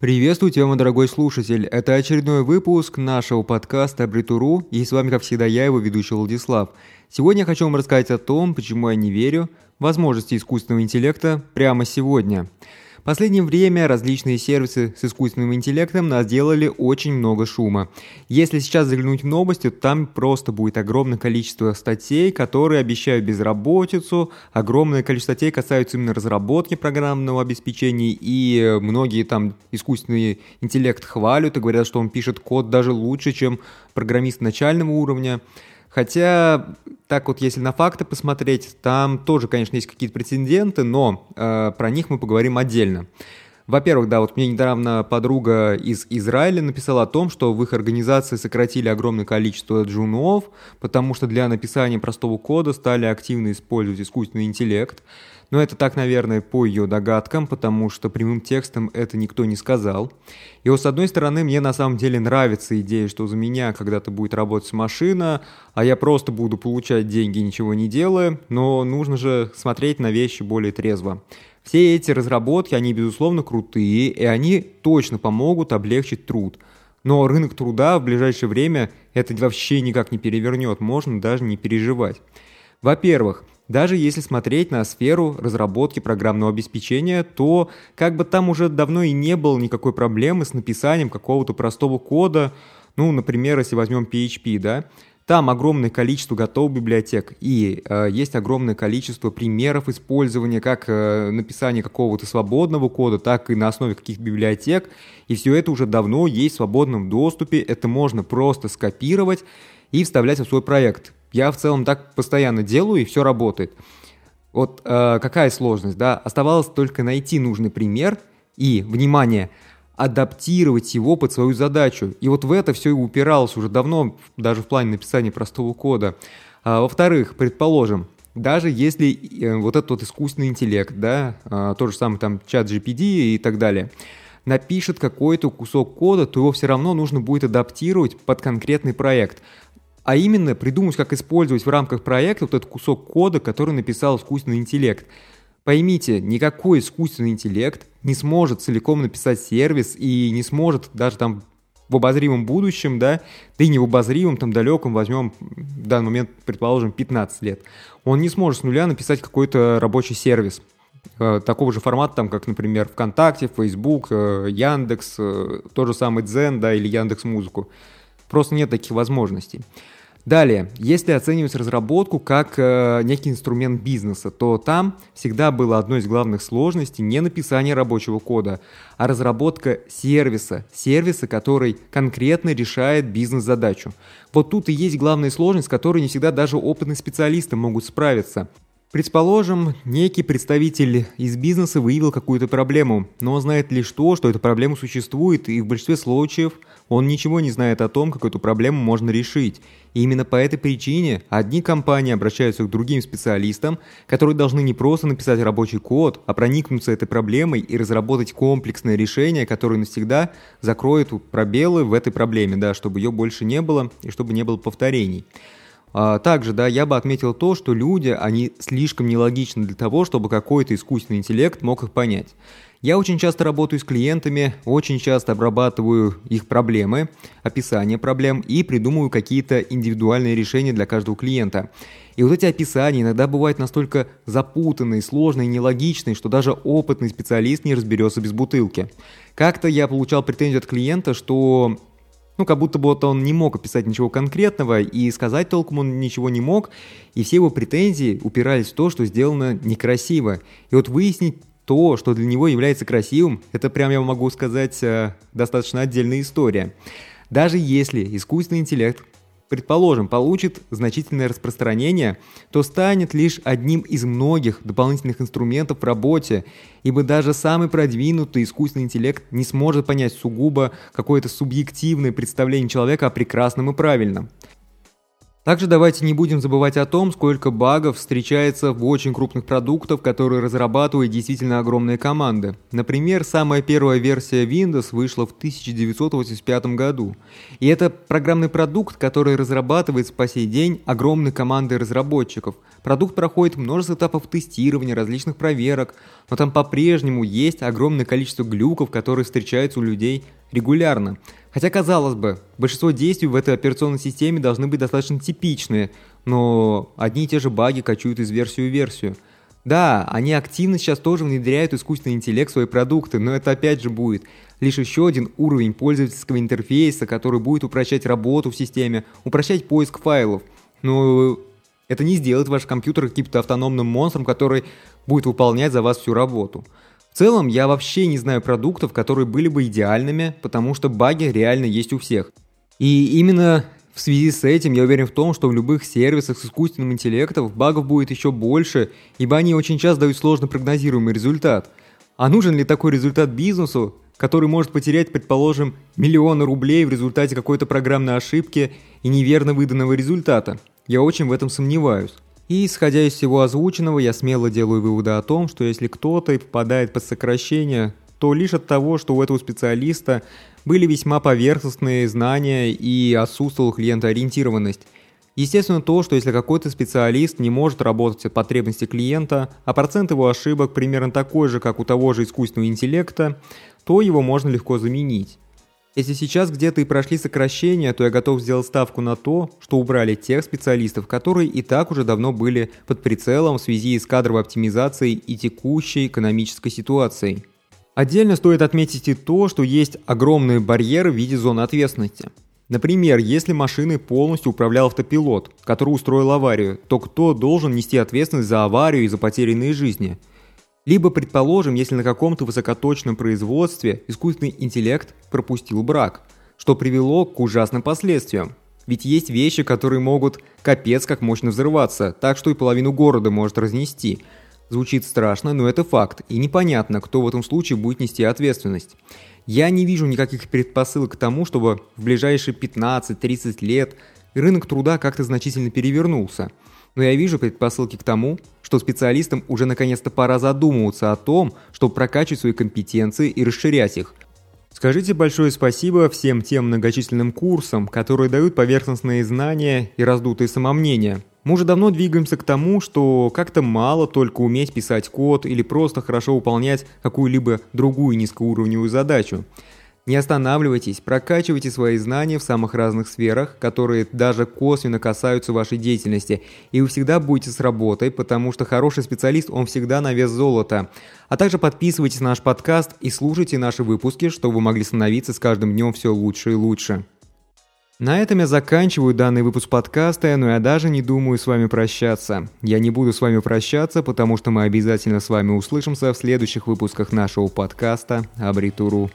Приветствую тебя, мой дорогой слушатель. Это очередной выпуск нашего подкаста Абритуру, и с вами, как всегда, я, его ведущий Владислав. Сегодня я хочу вам рассказать о том, почему я не верю в возможности искусственного интеллекта прямо сегодня – последнее время различные сервисы с искусственным интеллектом наделали очень много шума. Если сейчас заглянуть в новости, то там просто будет огромное количество статей, которые обещают безработицу, огромное количество статей касаются именно разработки программного обеспечения, и многие там искусственный интеллект хвалят и говорят, что он пишет код даже лучше, чем программист начального уровня. Хотя, так вот, если на факты посмотреть, там тоже, конечно, есть какие-то прецеденты, но э, про них мы поговорим отдельно. Во-первых, да, вот мне недавно подруга из Израиля написала о том, что в их организации сократили огромное количество джунов, потому что для написания простого кода стали активно использовать искусственный интеллект. Но это так, наверное, по ее догадкам, потому что прямым текстом это никто не сказал. И вот с одной стороны, мне на самом деле нравится идея, что за меня когда-то будет работать машина, а я просто буду получать деньги, ничего не делая, но нужно же смотреть на вещи более трезво. Все эти разработки, они, безусловно, крутые, и они точно помогут облегчить труд. Но рынок труда в ближайшее время это вообще никак не перевернет, можно даже не переживать. Во-первых, даже если смотреть на сферу разработки программного обеспечения, то как бы там уже давно и не было никакой проблемы с написанием какого-то простого кода, ну, например, если возьмем PHP, да, там огромное количество готовых библиотек, и э, есть огромное количество примеров использования как э, написания какого-то свободного кода, так и на основе каких-то библиотек. И все это уже давно есть в свободном доступе, это можно просто скопировать и вставлять в свой проект. Я в целом так постоянно делаю, и все работает. Вот э, какая сложность, да? Оставалось только найти нужный пример и, внимание, адаптировать его под свою задачу. И вот в это все и упиралось уже давно, даже в плане написания простого кода. А, во-вторых, предположим, даже если э, вот этот вот искусственный интеллект, да, э, тот же самый там чат GPD и так далее, напишет какой-то кусок кода, то его все равно нужно будет адаптировать под конкретный проект а именно придумать, как использовать в рамках проекта вот этот кусок кода, который написал искусственный интеллект. Поймите, никакой искусственный интеллект не сможет целиком написать сервис и не сможет даже там в обозримом будущем, да, да и не в обозримом, там далеком, возьмем в данный момент, предположим, 15 лет, он не сможет с нуля написать какой-то рабочий сервис э, такого же формата, там, как, например, ВКонтакте, Facebook, э, Яндекс, э, тот же самый Дзен, да, или Яндекс Музыку. Просто нет таких возможностей. Далее, если оценивать разработку как э, некий инструмент бизнеса, то там всегда было одной из главных сложностей не написание рабочего кода, а разработка сервиса, сервиса, который конкретно решает бизнес-задачу. Вот тут и есть главная сложность, с которой не всегда даже опытные специалисты могут справиться. Предположим, некий представитель из бизнеса выявил какую-то проблему, но он знает лишь то, что эта проблема существует, и в большинстве случаев он ничего не знает о том, как эту проблему можно решить. И именно по этой причине одни компании обращаются к другим специалистам, которые должны не просто написать рабочий код, а проникнуться этой проблемой и разработать комплексное решение, которое навсегда закроет пробелы в этой проблеме, да, чтобы ее больше не было и чтобы не было повторений. А, также, да, я бы отметил то, что люди, они слишком нелогичны для того, чтобы какой-то искусственный интеллект мог их понять. Я очень часто работаю с клиентами, очень часто обрабатываю их проблемы, описание проблем и придумываю какие-то индивидуальные решения для каждого клиента. И вот эти описания иногда бывают настолько запутанные, сложные, нелогичные, что даже опытный специалист не разберется без бутылки. Как-то я получал претензию от клиента, что ну, как будто бы вот он не мог описать ничего конкретного, и сказать толком он ничего не мог, и все его претензии упирались в то, что сделано некрасиво. И вот выяснить то, что для него является красивым, это прям, я могу сказать, э, достаточно отдельная история. Даже если искусственный интеллект предположим, получит значительное распространение, то станет лишь одним из многих дополнительных инструментов в работе, ибо даже самый продвинутый искусственный интеллект не сможет понять сугубо какое-то субъективное представление человека о прекрасном и правильном. Также давайте не будем забывать о том, сколько багов встречается в очень крупных продуктах, которые разрабатывают действительно огромные команды. Например, самая первая версия Windows вышла в 1985 году. И это программный продукт, который разрабатывается по сей день огромной командой разработчиков. Продукт проходит множество этапов тестирования, различных проверок, но там по-прежнему есть огромное количество глюков, которые встречаются у людей регулярно. Хотя, казалось бы, большинство действий в этой операционной системе должны быть достаточно типичные, но одни и те же баги кочуют из версии в версию. Да, они активно сейчас тоже внедряют искусственный интеллект в свои продукты, но это опять же будет лишь еще один уровень пользовательского интерфейса, который будет упрощать работу в системе, упрощать поиск файлов. Но это не сделает ваш компьютер каким-то автономным монстром, который будет выполнять за вас всю работу. Целом, я вообще не знаю продуктов, которые были бы идеальными, потому что баги реально есть у всех. И именно в связи с этим я уверен в том, что в любых сервисах с искусственным интеллектом багов будет еще больше, ибо они очень часто дают сложно прогнозируемый результат. А нужен ли такой результат бизнесу, который может потерять, предположим, миллионы рублей в результате какой-то программной ошибки и неверно выданного результата? Я очень в этом сомневаюсь. И исходя из всего озвученного, я смело делаю выводы о том, что если кто-то и попадает под сокращение, то лишь от того, что у этого специалиста были весьма поверхностные знания и отсутствовала клиентоориентированность. Естественно то, что если какой-то специалист не может работать от потребностей клиента, а процент его ошибок примерно такой же, как у того же искусственного интеллекта, то его можно легко заменить. Если сейчас где-то и прошли сокращения, то я готов сделать ставку на то, что убрали тех специалистов, которые и так уже давно были под прицелом в связи с кадровой оптимизацией и текущей экономической ситуацией. Отдельно стоит отметить и то, что есть огромные барьеры в виде зоны ответственности. Например, если машиной полностью управлял автопилот, который устроил аварию, то кто должен нести ответственность за аварию и за потерянные жизни – либо, предположим, если на каком-то высокоточном производстве искусственный интеллект пропустил брак, что привело к ужасным последствиям. Ведь есть вещи, которые могут капец как мощно взрываться, так что и половину города может разнести. Звучит страшно, но это факт, и непонятно, кто в этом случае будет нести ответственность. Я не вижу никаких предпосылок к тому, чтобы в ближайшие 15-30 лет рынок труда как-то значительно перевернулся – но я вижу предпосылки к тому, что специалистам уже наконец-то пора задумываться о том, чтобы прокачивать свои компетенции и расширять их. Скажите большое спасибо всем тем многочисленным курсам, которые дают поверхностные знания и раздутые самомнения. Мы уже давно двигаемся к тому, что как-то мало только уметь писать код или просто хорошо выполнять какую-либо другую низкоуровневую задачу. Не останавливайтесь, прокачивайте свои знания в самых разных сферах, которые даже косвенно касаются вашей деятельности, и вы всегда будете с работой, потому что хороший специалист, он всегда на вес золота. А также подписывайтесь на наш подкаст и слушайте наши выпуски, чтобы вы могли становиться с каждым днем все лучше и лучше. На этом я заканчиваю данный выпуск подкаста, но я даже не думаю с вами прощаться. Я не буду с вами прощаться, потому что мы обязательно с вами услышимся в следующих выпусках нашего подкаста «Абритуру».